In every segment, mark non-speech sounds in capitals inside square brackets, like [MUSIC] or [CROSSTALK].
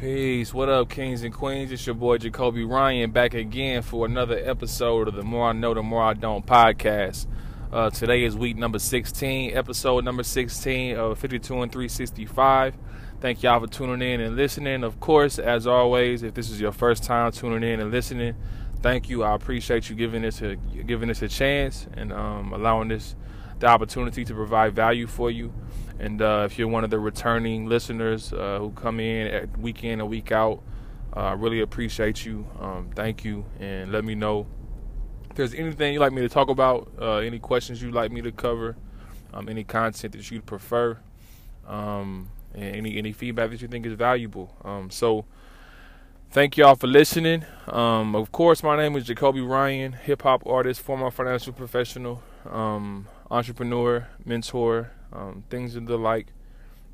Peace. What up, kings and queens? It's your boy Jacoby Ryan back again for another episode of the More I Know, the More I Don't podcast. Uh, today is week number 16, episode number 16 of 52 and 365. Thank y'all for tuning in and listening. Of course, as always, if this is your first time tuning in and listening, thank you. I appreciate you giving this a giving this a chance and um, allowing this the opportunity to provide value for you. And uh, if you're one of the returning listeners uh, who come in week in and week out, uh, I really appreciate you. Um, thank you, and let me know if there's anything you'd like me to talk about, uh, any questions you'd like me to cover, um, any content that you'd prefer, um, and any any feedback that you think is valuable. Um, so, thank y'all for listening. Um, of course, my name is Jacoby Ryan, hip hop artist, former financial professional, um, entrepreneur, mentor um, things of the like.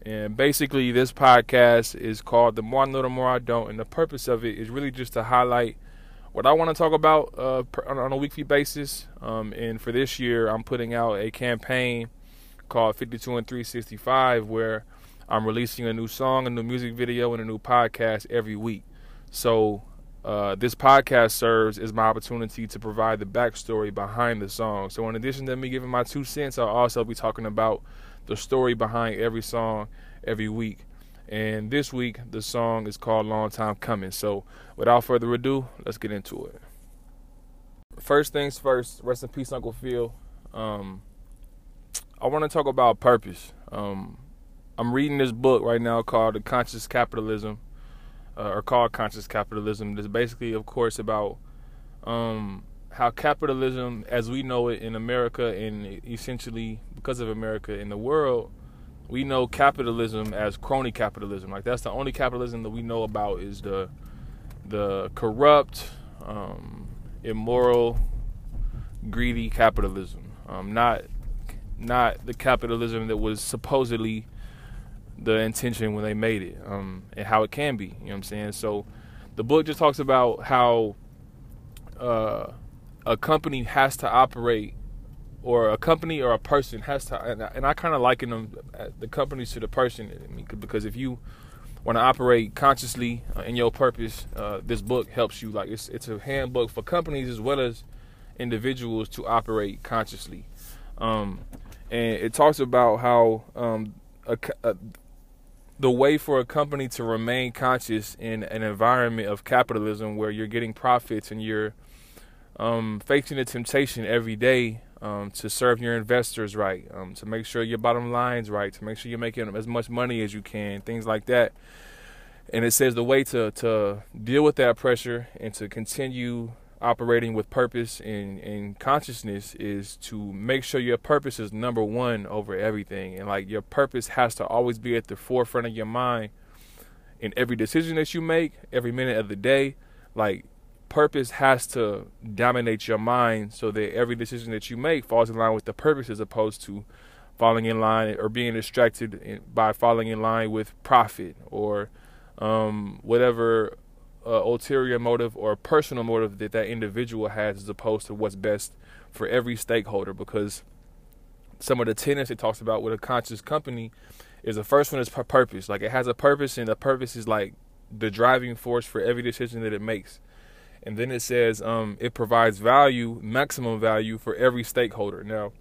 And basically, this podcast is called The More I Know, The More I Don't. And the purpose of it is really just to highlight what I want to talk about uh, on a weekly basis. Um, and for this year, I'm putting out a campaign called 52 and 365 where I'm releasing a new song, a new music video, and a new podcast every week. So uh, this podcast serves as my opportunity to provide the backstory behind the song. So, in addition to me giving my two cents, I'll also be talking about the story behind every song every week. And this week, the song is called Long Time Coming. So, without further ado, let's get into it. First things first, rest in peace, Uncle Phil. Um, I want to talk about purpose. Um, I'm reading this book right now called The Conscious Capitalism, uh, or called Conscious Capitalism. It's basically, of course, about um, how capitalism, as we know it in America and essentially because of America in the world, we know capitalism as crony capitalism. Like that's the only capitalism that we know about is the the corrupt, um, immoral, greedy capitalism. Um, not not the capitalism that was supposedly the intention when they made it, um, and how it can be. You know what I'm saying? So the book just talks about how uh, a company has to operate or a company or a person has to and I, and I kind of liken them uh, the companies to the person because if you want to operate consciously uh, in your purpose uh, this book helps you like it's it's a handbook for companies as well as individuals to operate consciously um, and it talks about how um, a, a, the way for a company to remain conscious in an environment of capitalism where you're getting profits and you're um, facing the temptation every day um, to serve your investors right, um, to make sure your bottom line's right, to make sure you're making as much money as you can, things like that. And it says the way to, to deal with that pressure and to continue operating with purpose and, and consciousness is to make sure your purpose is number one over everything. And like your purpose has to always be at the forefront of your mind in every decision that you make, every minute of the day. Like purpose has to dominate your mind so that every decision that you make falls in line with the purpose as opposed to falling in line or being distracted by falling in line with profit or um, whatever uh, ulterior motive or personal motive that that individual has as opposed to what's best for every stakeholder because some of the tenets it talks about with a conscious company is the first one is purpose like it has a purpose and the purpose is like the driving force for every decision that it makes and then it says um, it provides value, maximum value for every stakeholder. Now,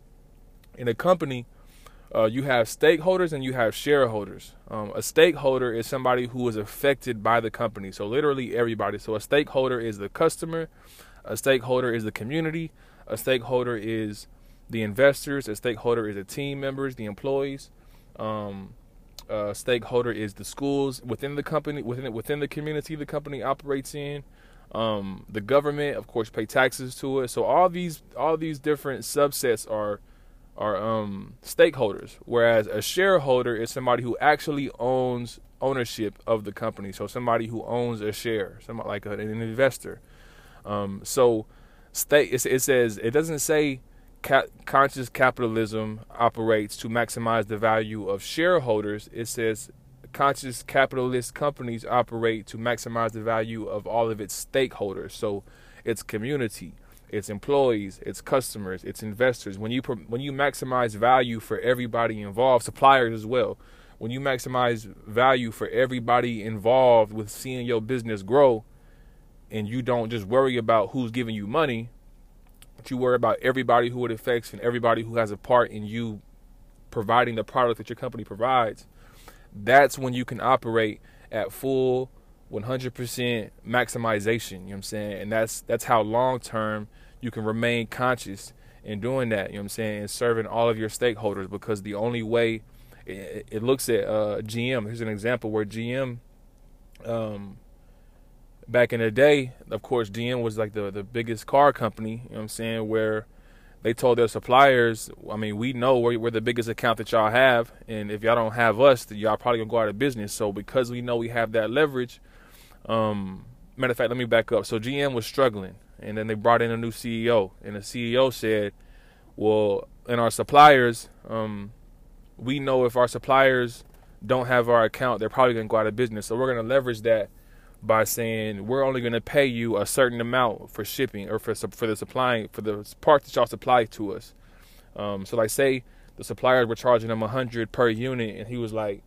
in a company, uh, you have stakeholders and you have shareholders. Um, a stakeholder is somebody who is affected by the company. So, literally everybody. So, a stakeholder is the customer, a stakeholder is the community, a stakeholder is the investors, a stakeholder is the team members, the employees. Um, a stakeholder is the schools within the company, within within the community the company operates in. Um, the government, of course, pay taxes to it. So all these all these different subsets are are um, stakeholders, whereas a shareholder is somebody who actually owns ownership of the company. So somebody who owns a share, somebody like an investor. Um, so state it, says it doesn't say ca- conscious capitalism operates to maximize the value of shareholders. It says conscious capitalist companies operate to maximize the value of all of its stakeholders. So, its community, its employees, its customers, its investors. When you when you maximize value for everybody involved, suppliers as well. when you maximize value for everybody involved with seeing your business grow, and you don't just worry about who's giving you money, but you worry about everybody who it affects and everybody who has a part in you providing the product that your company provides, that's when you can operate at full 100% maximization, you know what I'm saying? And that's that's how long term you can remain conscious in doing that, you know what I'm saying? And serving all of your stakeholders because the only way it, it looks at uh, GM, here's an example where GM um, back in the day, of course, GM was like the the biggest car company, you know what I'm saying, where they told their suppliers, I mean, we know we're, we're, the biggest account that y'all have, and if y'all don't have us, then y'all probably gonna go out of business. So because we know we have that leverage, um, matter of fact, let me back up. So GM was struggling, and then they brought in a new CEO, and the CEO said, "Well, and our suppliers, um, we know if our suppliers don't have our account, they're probably gonna go out of business. So we're gonna leverage that." by saying we're only going to pay you a certain amount for shipping or for for the supplying for the parts that y'all supply to us. Um, so like say the suppliers were charging him a hundred per unit, and he was like,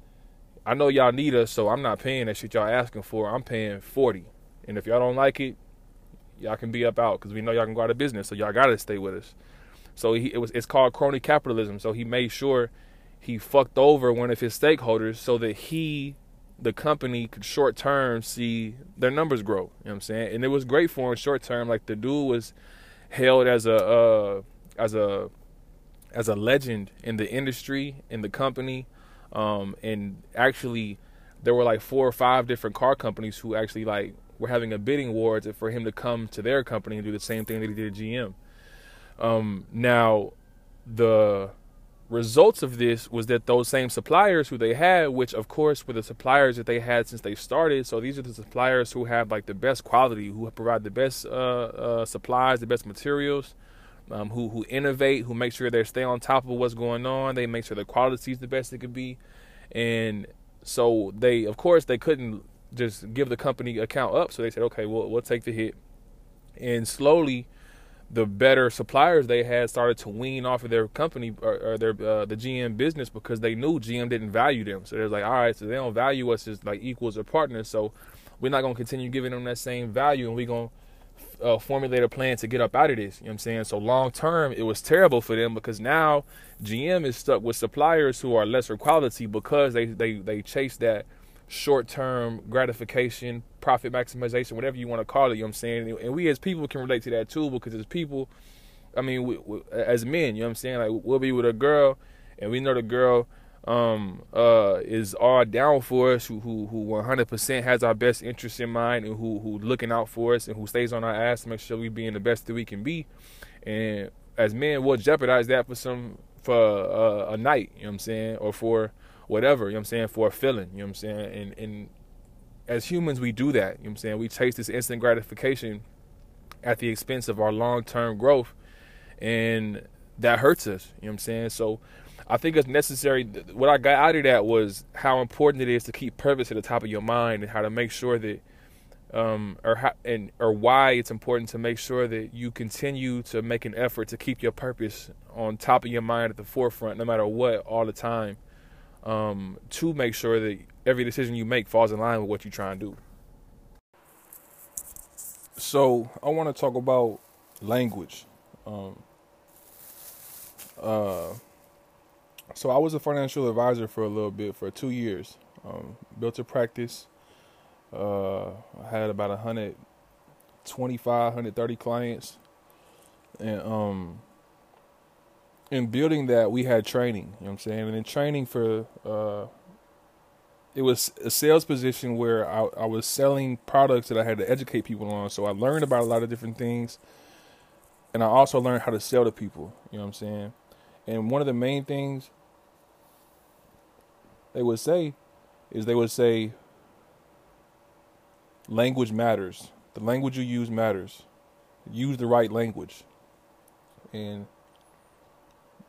"I know y'all need us, so I'm not paying that shit y'all asking for. I'm paying forty, and if y'all don't like it, y'all can be up out because we know y'all can go out of business, so y'all got to stay with us." So he it was it's called crony capitalism. So he made sure he fucked over one of his stakeholders so that he the company could short term see their numbers grow. You know what I'm saying? And it was great for him short term. Like the dude was held as a uh, as a as a legend in the industry in the company. Um, and actually there were like four or five different car companies who actually like were having a bidding war for him to come to their company and do the same thing that he did at GM. Um, now the results of this was that those same suppliers who they had, which of course were the suppliers that they had since they started. So these are the suppliers who have like the best quality, who provide the best uh, uh, supplies, the best materials, um, who who innovate, who make sure they stay on top of what's going on. They make sure the quality is the best it could be, and so they of course they couldn't just give the company account up. So they said, okay, we'll we'll take the hit, and slowly the better suppliers they had started to wean off of their company or, or their uh, the GM business because they knew GM didn't value them. So they're like, all right, so they don't value us as like equals or partners. So we're not gonna continue giving them that same value, and we're gonna uh, formulate a plan to get up out of this. You know what I'm saying? So long term, it was terrible for them because now GM is stuck with suppliers who are lesser quality because they they they chase that short term gratification, profit maximization, whatever you want to call it. You know what I'm saying? And we as people can relate to that too because as people, I mean, we, we, as men, you know what I'm saying? Like we'll be with a girl, and we know the girl um, uh, is all down for us, who who who 100% has our best interests in mind, and who who looking out for us, and who stays on our ass to make sure we being the best that we can be. And as men, we'll jeopardize that for some for uh, a night. You know what I'm saying? Or for whatever, you know what I'm saying, for a feeling, you know what I'm saying? And and as humans we do that, you know what I'm saying? We chase this instant gratification at the expense of our long-term growth and that hurts us, you know what I'm saying? So I think it's necessary what I got out of that was how important it is to keep purpose at the top of your mind and how to make sure that um, or how, and or why it's important to make sure that you continue to make an effort to keep your purpose on top of your mind at the forefront no matter what all the time um, to make sure that every decision you make falls in line with what you're trying to do. So I want to talk about language. Um, uh, so I was a financial advisor for a little bit for two years. Um, built a practice. Uh, I had about 125, 130 clients, and um, in building that we had training you know what i'm saying? And in training for uh it was a sales position where I, I was selling products that i had to educate people on. So i learned about a lot of different things. And i also learned how to sell to people you know what i'm saying? And one of the main things they would say is they would say language matters the language you use matters use the right language and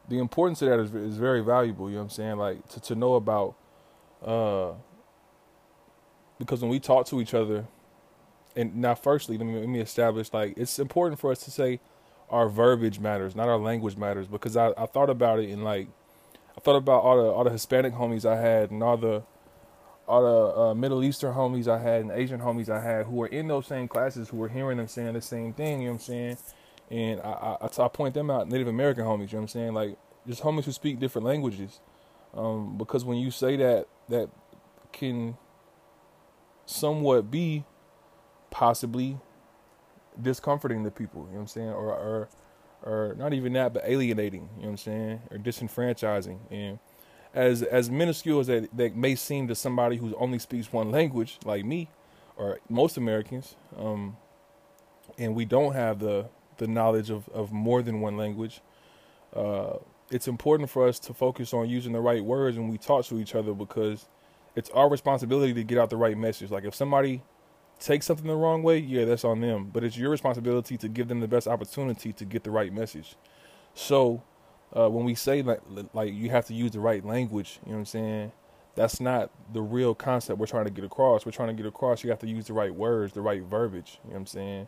the importance of that is, is very valuable. You know what I'm saying? Like to, to know about, uh, because when we talk to each other, and now firstly, let me, let me establish like it's important for us to say our verbiage matters, not our language matters. Because I, I thought about it and like I thought about all the all the Hispanic homies I had and all the all the uh, Middle Eastern homies I had and Asian homies I had who were in those same classes who were hearing them saying the same thing. You know what I'm saying? And I, I, I point them out, Native American homies. You know what I'm saying? Like just homies who speak different languages. Um, because when you say that, that can somewhat be possibly discomforting to people, you know what I'm saying? Or, or, or not even that, but alienating, you know what I'm saying? Or disenfranchising. And as, as minuscule as that, that may seem to somebody who only speaks one language, like me, or most Americans, um, and we don't have the, the knowledge of, of more than one language, uh, it's important for us to focus on using the right words when we talk to each other because it's our responsibility to get out the right message. Like if somebody takes something the wrong way, yeah, that's on them. But it's your responsibility to give them the best opportunity to get the right message. So uh, when we say like like you have to use the right language, you know what I'm saying? That's not the real concept we're trying to get across. We're trying to get across you have to use the right words, the right verbiage, you know what I'm saying?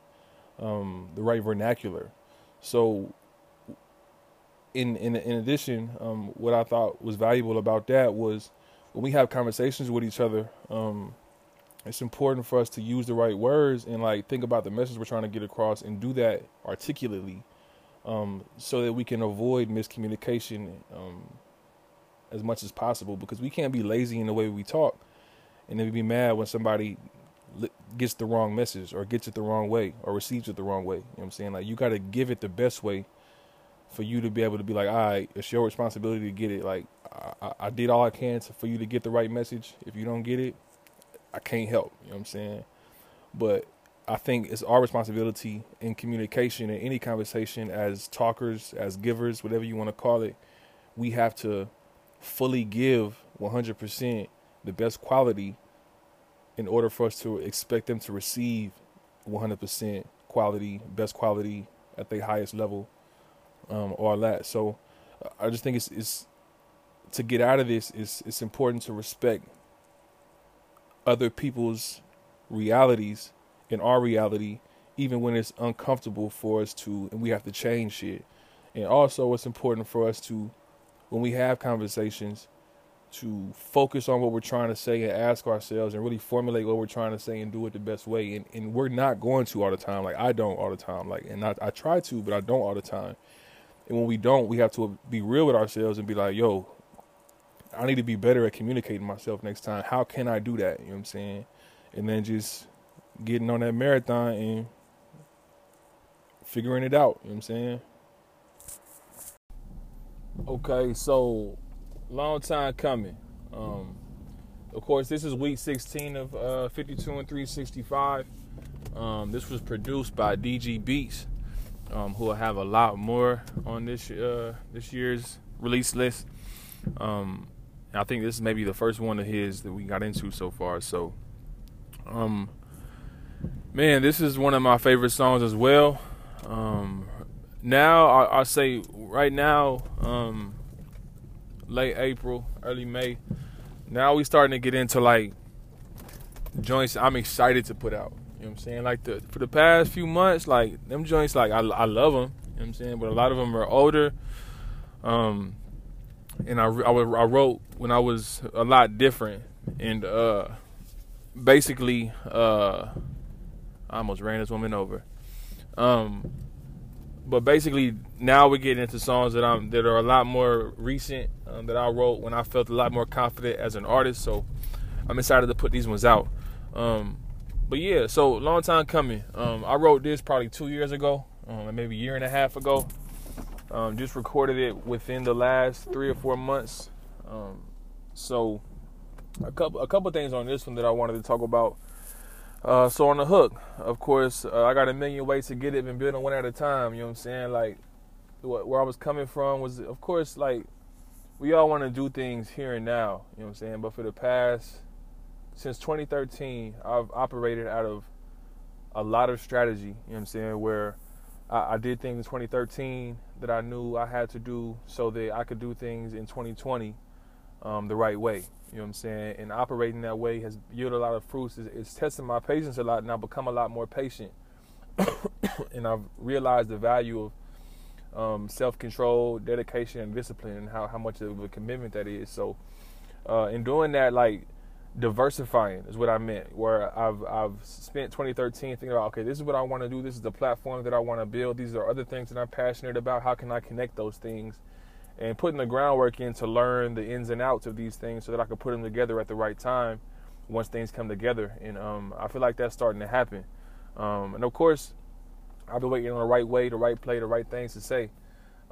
Um, the right vernacular. So in in in addition, um, what I thought was valuable about that was when we have conversations with each other, um, it's important for us to use the right words and like think about the message we're trying to get across and do that articulately, um, so that we can avoid miscommunication um, as much as possible. Because we can't be lazy in the way we talk, and then be mad when somebody gets the wrong message or gets it the wrong way or receives it the wrong way. You know what I'm saying? Like you got to give it the best way for you to be able to be like, all right, it's your responsibility to get it. Like, I, I did all I can to, for you to get the right message. If you don't get it, I can't help. You know what I'm saying? But I think it's our responsibility in communication in any conversation as talkers, as givers, whatever you want to call it. We have to fully give 100% the best quality in order for us to expect them to receive 100% quality, best quality at the highest level um, all that. So I just think it's, it's to get out of this. It's it's important to respect other people's realities and our reality, even when it's uncomfortable for us to, and we have to change shit. And also, it's important for us to, when we have conversations, to focus on what we're trying to say and ask ourselves and really formulate what we're trying to say and do it the best way. And and we're not going to all the time. Like I don't all the time. Like and I I try to, but I don't all the time. And when we don't, we have to be real with ourselves and be like, yo, I need to be better at communicating myself next time. How can I do that? You know what I'm saying? And then just getting on that marathon and figuring it out. You know what I'm saying? Okay, so long time coming. Um, of course, this is week 16 of uh, 52 and 365. Um, this was produced by DG Beats um, who will have a lot more on this uh, this year's release list. Um, I think this is maybe the first one of his that we got into so far. So, um, man, this is one of my favorite songs as well. Um, now I, I say right now, um, late April, early May. Now we starting to get into like joints I'm excited to put out. You know what I'm saying? Like the for the past few months, like them joints, like I, I love them. You know what I'm saying? But a lot of them are older. Um, and I, I, I wrote when I was a lot different, and uh, basically, uh, I almost ran this woman over. Um, but basically, now we're getting into songs that I'm that are a lot more recent um, that I wrote when I felt a lot more confident as an artist. So I'm excited to put these ones out. Um, but yeah, so long time coming. Um, I wrote this probably two years ago, um, maybe a year and a half ago. Um, just recorded it within the last three or four months. Um, so a couple a couple things on this one that I wanted to talk about. Uh, so on the hook, of course, uh, I got a million ways to get it. Been building one at a time. You know what I'm saying? Like where I was coming from was, of course, like we all want to do things here and now. You know what I'm saying? But for the past since 2013, I've operated out of a lot of strategy, you know what I'm saying, where I, I, did things in 2013 that I knew I had to do so that I could do things in 2020 um, the right way. You know what I'm saying? And operating that way has yielded a lot of fruits. It's, it's tested my patience a lot, and I've become a lot more patient. [COUGHS] and I've realized the value of um, self control, dedication, and discipline, and how, how much of a commitment that is. So, uh, in doing that, like diversifying is what I meant. Where I've I've spent 2013 thinking about, okay, this is what I want to do. This is the platform that I want to build. These are other things that I'm passionate about. How can I connect those things? And putting the groundwork in to learn the ins and outs of these things, so that I can put them together at the right time once things come together. And um, I feel like that's starting to happen. Um, and of course, I've been waiting on the right way, the right play, the right things to say.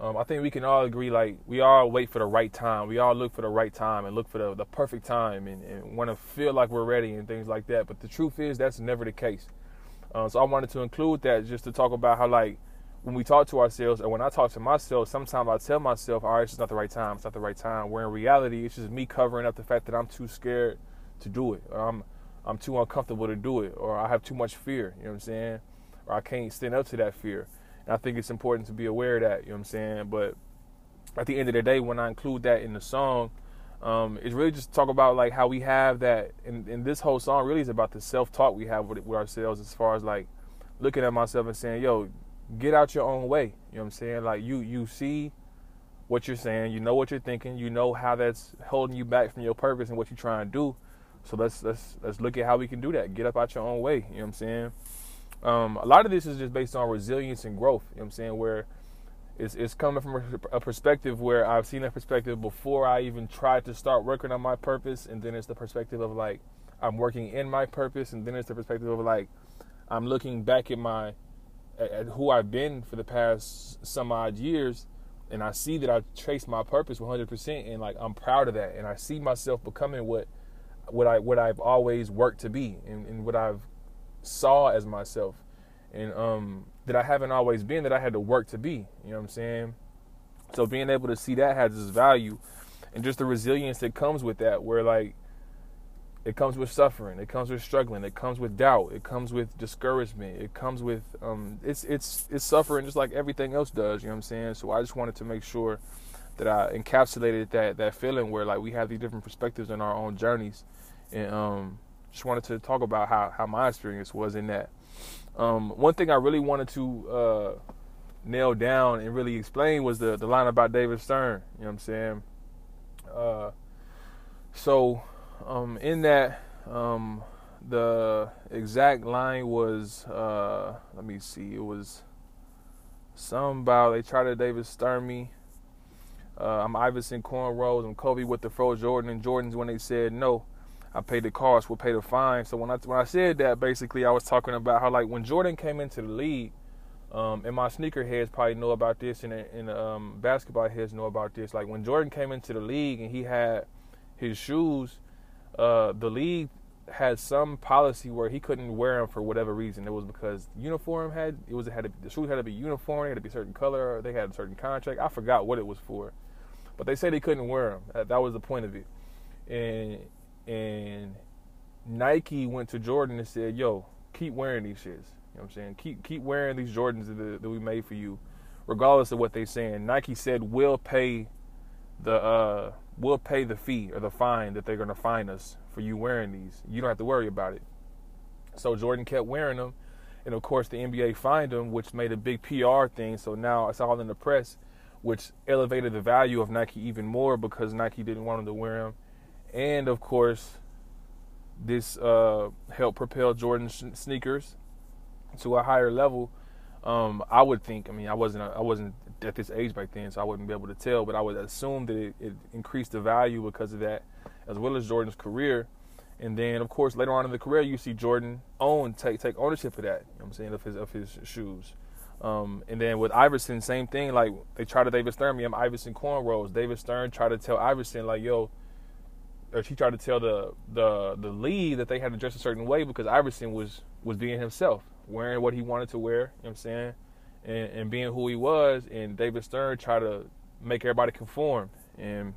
Um, I think we can all agree, like, we all wait for the right time. We all look for the right time and look for the, the perfect time and, and want to feel like we're ready and things like that. But the truth is, that's never the case. Uh, so I wanted to include that just to talk about how, like, when we talk to ourselves, or when I talk to myself, sometimes I tell myself, all right, it's not the right time. It's not the right time. Where in reality, it's just me covering up the fact that I'm too scared to do it. Or I'm, I'm too uncomfortable to do it. Or I have too much fear. You know what I'm saying? Or I can't stand up to that fear. I think it's important to be aware of that, you know what I'm saying? But at the end of the day, when I include that in the song, um, it's really just talk about like how we have that. And, and this whole song really is about the self talk we have with, with ourselves, as far as like looking at myself and saying, "Yo, get out your own way." You know what I'm saying? Like you you see what you're saying, you know what you're thinking, you know how that's holding you back from your purpose and what you're trying to do. So let's let's let's look at how we can do that. Get up out your own way. You know what I'm saying? Um, a lot of this is just based on resilience and growth. You know what I'm saying? Where it's, it's coming from a, perspective where I've seen that perspective before I even tried to start working on my purpose, and then it's the perspective of like I'm working in my purpose, and then it's the perspective of like I'm looking back at my at, at who I've been for the past some odd years, and I see that I've traced my purpose 100%, and like I'm proud of that, and I see myself becoming what what I what I've always worked to be, and, and what I've saw as myself and um, that I haven't always been that I had to work to be. You know what I'm saying? So being able to see that has its value and just the resilience that comes with that where like it comes with suffering, it comes with struggling, it comes with doubt, it comes with discouragement, it comes with um, it's it's it's suffering just like everything else does, you know what I'm saying? So I just wanted to make sure that I encapsulated that that feeling where like we have these different perspectives in our own journeys and um just wanted to talk about how, how my experience was in that. Um, one thing I really wanted to uh, nail down and really explain was the, the line about David Stern. You know what I'm saying? Uh, so, um, in that, um, the exact line was, uh, let me see, it was some about they tried to David Stern me. Uh, I'm Iverson cornrows. I'm Kobe with the Fro Jordan and Jordans when they said no. I paid the cost, will pay the fine. So when I when I said that, basically I was talking about how like when Jordan came into the league, um, and my sneaker heads probably know about this, and and um, basketball heads know about this. Like when Jordan came into the league and he had his shoes, uh, the league had some policy where he couldn't wear them for whatever reason. It was because uniform had it was it had to, the shoes had to be uniform, had to be a certain color, they had a certain contract. I forgot what it was for, but they said he couldn't wear them. That, that was the point of it, and and Nike went to Jordan and said, "Yo, keep wearing these shits. You know what I'm saying? Keep keep wearing these Jordans that, that we made for you, regardless of what they're saying." Nike said, "We'll pay the uh, we'll pay the fee or the fine that they're gonna fine us for you wearing these. You don't have to worry about it." So Jordan kept wearing them, and of course the NBA fined him, which made a big PR thing. So now it's all in the press, which elevated the value of Nike even more because Nike didn't want him to wear them and of course, this uh, helped propel Jordan sneakers to a higher level. Um, I would think. I mean, I wasn't. I wasn't at this age back then, so I wouldn't be able to tell. But I would assume that it, it increased the value because of that, as well as Jordan's career. And then, of course, later on in the career, you see Jordan own take take ownership of that. You know what I'm saying of his of his shoes. Um, and then with Iverson, same thing. Like they tried to David Stern me. I'm Iverson cornrows. David Stern tried to tell Iverson like, "Yo, or she tried to tell the the the lead that they had to dress a certain way because Iverson was was being himself, wearing what he wanted to wear. You know what I'm saying, and, and being who he was. And David Stern tried to make everybody conform, and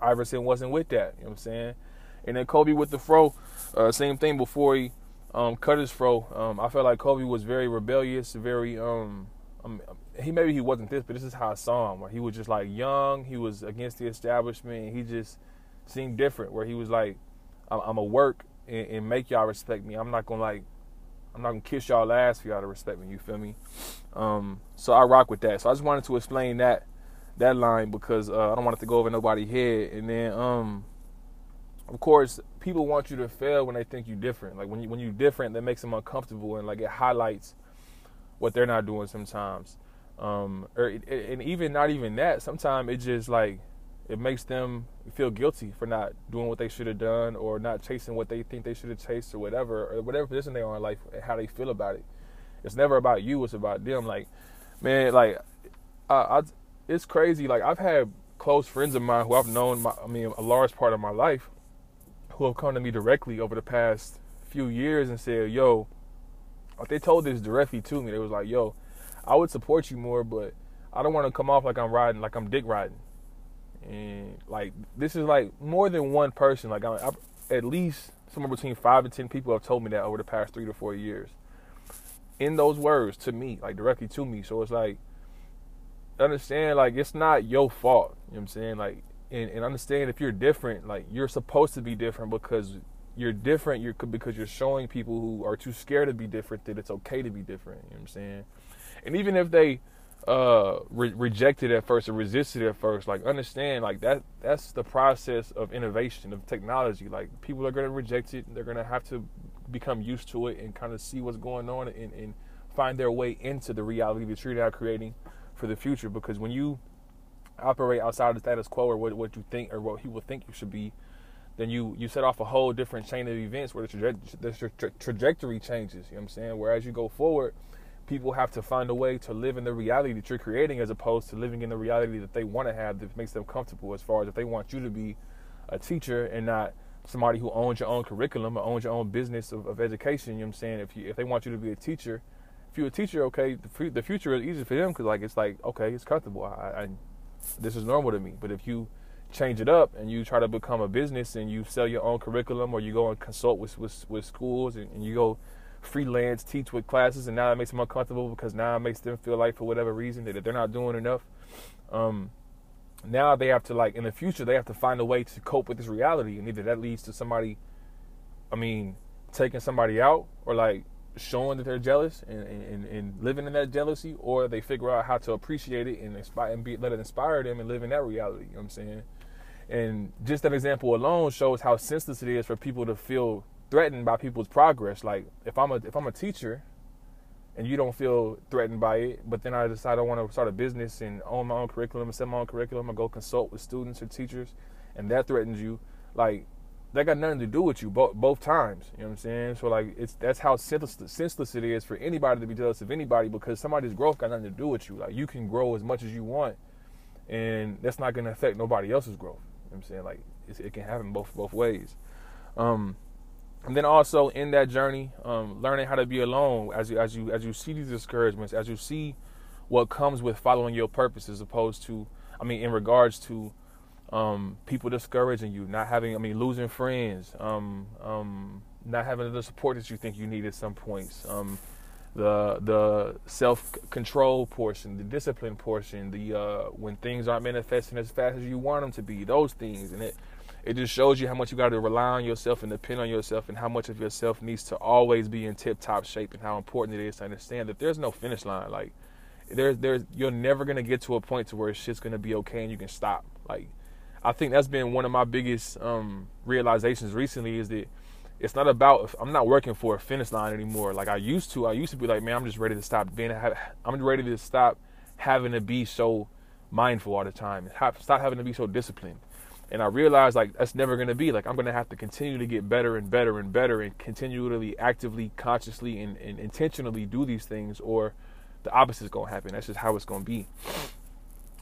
Iverson wasn't with that. You know what I'm saying. And then Kobe with the fro, uh, same thing before he um, cut his fro. Um, I felt like Kobe was very rebellious, very um, um, he maybe he wasn't this, but this is how I saw him. Where he was just like young, he was against the establishment. he just seemed different. Where he was like, "I'm, I'm a work and, and, make y'all respect me. I'm not gonna like I'm not gonna kiss y'all ass for y'all to respect me. You feel me? Um, so I rock with that. So I just wanted to explain that that line because uh, I don't want it to go over nobody's head. And then, um, of course, people want you to fail when they think you're different. Like when you when you're different, that makes them uncomfortable and like it highlights what they're not doing sometimes. Um, or and even not even that. Sometimes it just like it makes them feel guilty for not doing what they should have done or not chasing what they think they should have chased or whatever or whatever position they are in life and how they feel about it. It's never about you it's about them. Like man like I, I it's crazy. Like i've had close friends of mine who i've known my, i mean a large part of my life who have come to me directly over the past few years and said yo they told this directly to me. They was like yo i would support you more but i don't want to come off like i'm riding like i'm dick riding and like this is like more than one person. Like I, I, at least somewhere between five and ten people have told me that over the past three to four years. In those words to me, like directly to me. So it's like understand like it's not your fault. You know what I'm saying? Like and, and understand if you're different, like you're supposed to be different because you're different you're because you're showing people who are too scared to be different that it's okay to be different. You know what I'm saying? And even if they uh re- rejected at first or resisted at first. Like understand like that that's the process of innovation of technology. Like people are going to reject it. They're going to have to become used to it and kind of see what's going on and, and find their way into the reality that you're now creating for the future. Because when you operate outside of the status quo or what, what you think or what people think you should be then you you set off a whole different chain of events where the, traje- the tra- trajectory changes you know what i'm saying? Whereas you go forward people have to find a way to live in the reality that you're creating as opposed to living in the reality that they want to have that makes them comfortable as far as if they want you to be a teacher and not somebody who owns your own curriculum or owns your own business of, of education you know what i'm saying? If you if they want you to be a teacher if you're a teacher okay the, the future is easy for them because like it's like okay it's comfortable. I, I, this is normal to me. But if you change it up and you try to become a business and you sell your own curriculum or you go and consult with with, with schools and, and you go freelance, teach with classes, and now it makes them uncomfortable because now it makes them feel like for whatever reason that they're not doing enough. Um, now they have to like in the future they have to find a way to cope with this reality, and either that leads to somebody, I mean, taking somebody out or like showing that they're jealous and, and, and living in that jealousy, or they figure out how to appreciate it and inspire and be, let it inspire them and live in that reality. You know what I'm saying? And just that example alone shows how senseless it is for people to feel threatened by people's progress. Like if I'm a if I'm a teacher and you don't feel threatened by it, but then I decide I want to start a business and own my own curriculum and set my own curriculum and go consult with students or teachers, and that threatens you, like that got nothing to do with you both both times. You know what I'm saying? So like it's that's how senseless, senseless it is for anybody to be jealous of anybody because somebody's growth got nothing to do with you. Like you can grow as much as you want, and that's not going to affect nobody else's growth. You know what I'm saying? Like it can happen both both ways. Um, and then also in that journey, um, learning how to be alone as you as you as you see these discouragements, as you see what comes with following your purpose, as opposed to, I mean, in regards to um, people discouraging you, not having, I mean, losing friends, um, um not having the support that you think you need at some points, um, the the self control portion, the discipline portion, the uh, when things aren't manifesting as fast as you want them to be, those things, and it it just shows you how much you got to rely on yourself and depend on yourself and how much of yourself needs to always be in tip top shape and how important it is to understand that there's no finish line. Like there's there's you're never gonna get to a point to where shit's gonna be okay and you can stop. Like i think that's been one of my biggest um, realizations recently is that it's not about i'm not working for a finish line anymore. Like i used to i used to be like man i'm just ready to stop being i'm ready to stop having to be so mindful all the time stop having to be so disciplined and I realized like that's never to be. Like I'm to have to continue to get better and better and better and continually actively consciously and, and intentionally do these things or the opposite is to happen. That's just how it's to be.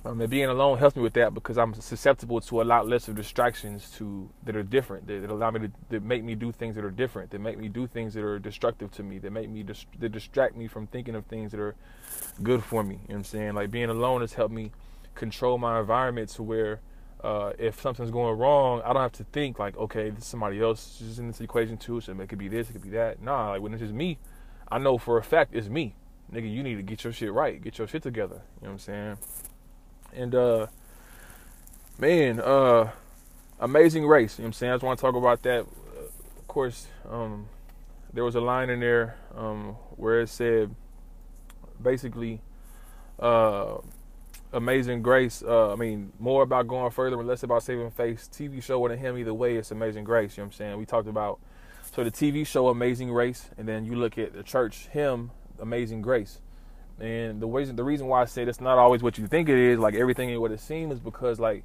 Um, and being alone helps me with that because I'm susceptible to a lot less of distractions to that are different that, that allow me to that make me do things that are different that make me do things that are destructive to me that make me dis- that distract me from thinking of things that are good for me. You know what I'm saying? Like being alone has helped me control my environment to where uh, if something's going wrong, I don't have to think like, okay, this somebody else is in this equation too, so it could be this, it could be that. Nah, like when it's just me, I know for a fact it's me. Nigga, you need to get your shit right, get your shit together. You know what I'm saying? And uh, man, uh, amazing race. You know what I'm saying? I just want to talk about that. of course, um, there was a line in there um, where it said, basically, uh, Amazing Grace. Uh, I mean, more about going further and less about saving face. TV show with him either way, it's Amazing Grace. You know what I'm saying? We talked about so the TV show Amazing Race, and then you look at the church hymn Amazing Grace. And the reason the reason why I said it's not always what you think it is, like everything ain't what it seems, is because like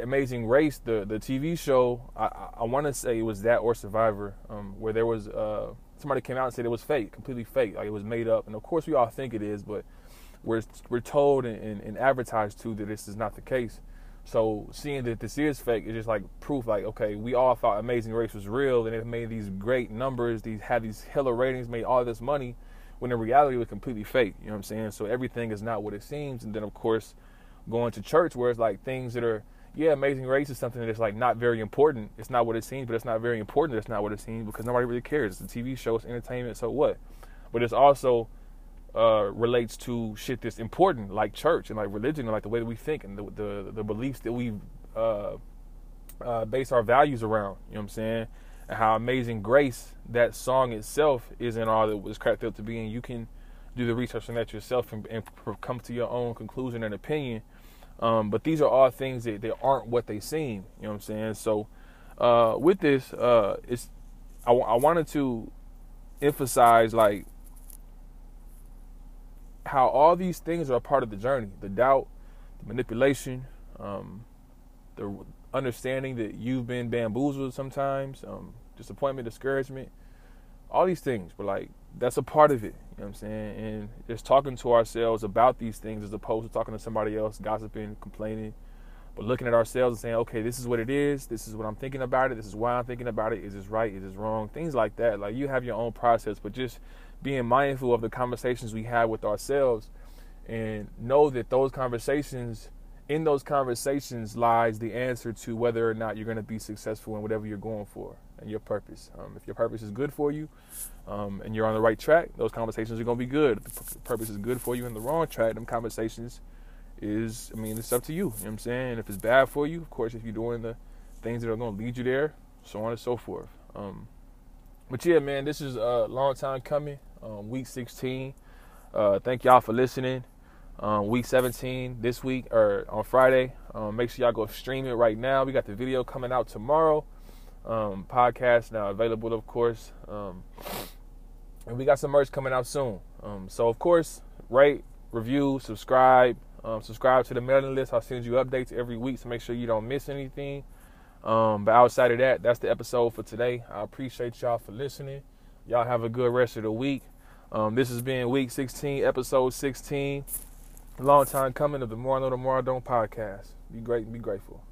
Amazing Race, the the TV show, I I want to say it was that or Survivor, um, where there was uh somebody came out and said it was fake, completely fake, like it was made up. And of course we all think it is, but we're we're told and, and, and advertised to that this is not the case. So seeing that this is fake is just like proof, like okay, we all thought Amazing Race was real, and it made these great numbers, these had these hella ratings, made all this money, when in reality it was completely fake. You know what I'm saying? So everything is not what it seems. And then of course, going to church where it's like things that are yeah, Amazing Race is something that's like not very important. It's not what it seems, but it's not very important. It's not what it seems because nobody really cares. It's a TV show, it's entertainment, so what? But it's also uh, relates to shit that's important, like church and like religion, and like the way that we think and the the, the beliefs that we uh, uh, base our values around. You know what I'm saying? And how amazing grace that song itself isn't all that was cracked up to be, and you can do the research on that yourself and, and come to your own conclusion and opinion. Um, but these are all things that, that aren't what they seem. You know what I'm saying? So uh, with this, uh, it's I, I wanted to emphasize like how all these things are a part of the journey the doubt, the manipulation, um, the understanding that you've been bamboozled sometimes, um, disappointment, discouragement, all these things. But like, that's a part of it. You know what I'm saying? And just talking to ourselves about these things as opposed to talking to somebody else, gossiping, complaining, but looking at ourselves and saying, okay, this is what it is. This is what I'm thinking about it. This is why I'm thinking about it. Is this right? Is this wrong? Things like that. Like, you have your own process, but just being mindful of the conversations we have with ourselves and know that those conversations in those conversations lies the answer to whether or not you're going to be successful in whatever you're going for and your purpose. Um, if your purpose is good for you um, and you're on the right track, those conversations are going to be good. If the purpose is good for you in the wrong track, them conversations is, I mean, it's up to you. You know what I'm saying? If it's bad for you, of course, if you're doing the things that are going to lead you there, so on and so forth. Um, but yeah, man, this is a long time coming um, week 16. Uh, thank y'all for listening. Um, week 17 this week or on Friday. Um, make sure y'all go stream it right now. We got the video coming out tomorrow. Um, podcast now available, of course. Um, and we got some merch coming out soon. Um, so, of course, rate, review, subscribe. subscribe to the mailing list. I'll send you updates every week, so make sure you don't miss anything. but outside of that, that's the episode for today. I appreciate y'all for listening. Y'all have a good rest of the week. Um, this has been week 16, episode 16. Long time coming of the More I Know, I Don't podcast. Be great and be grateful.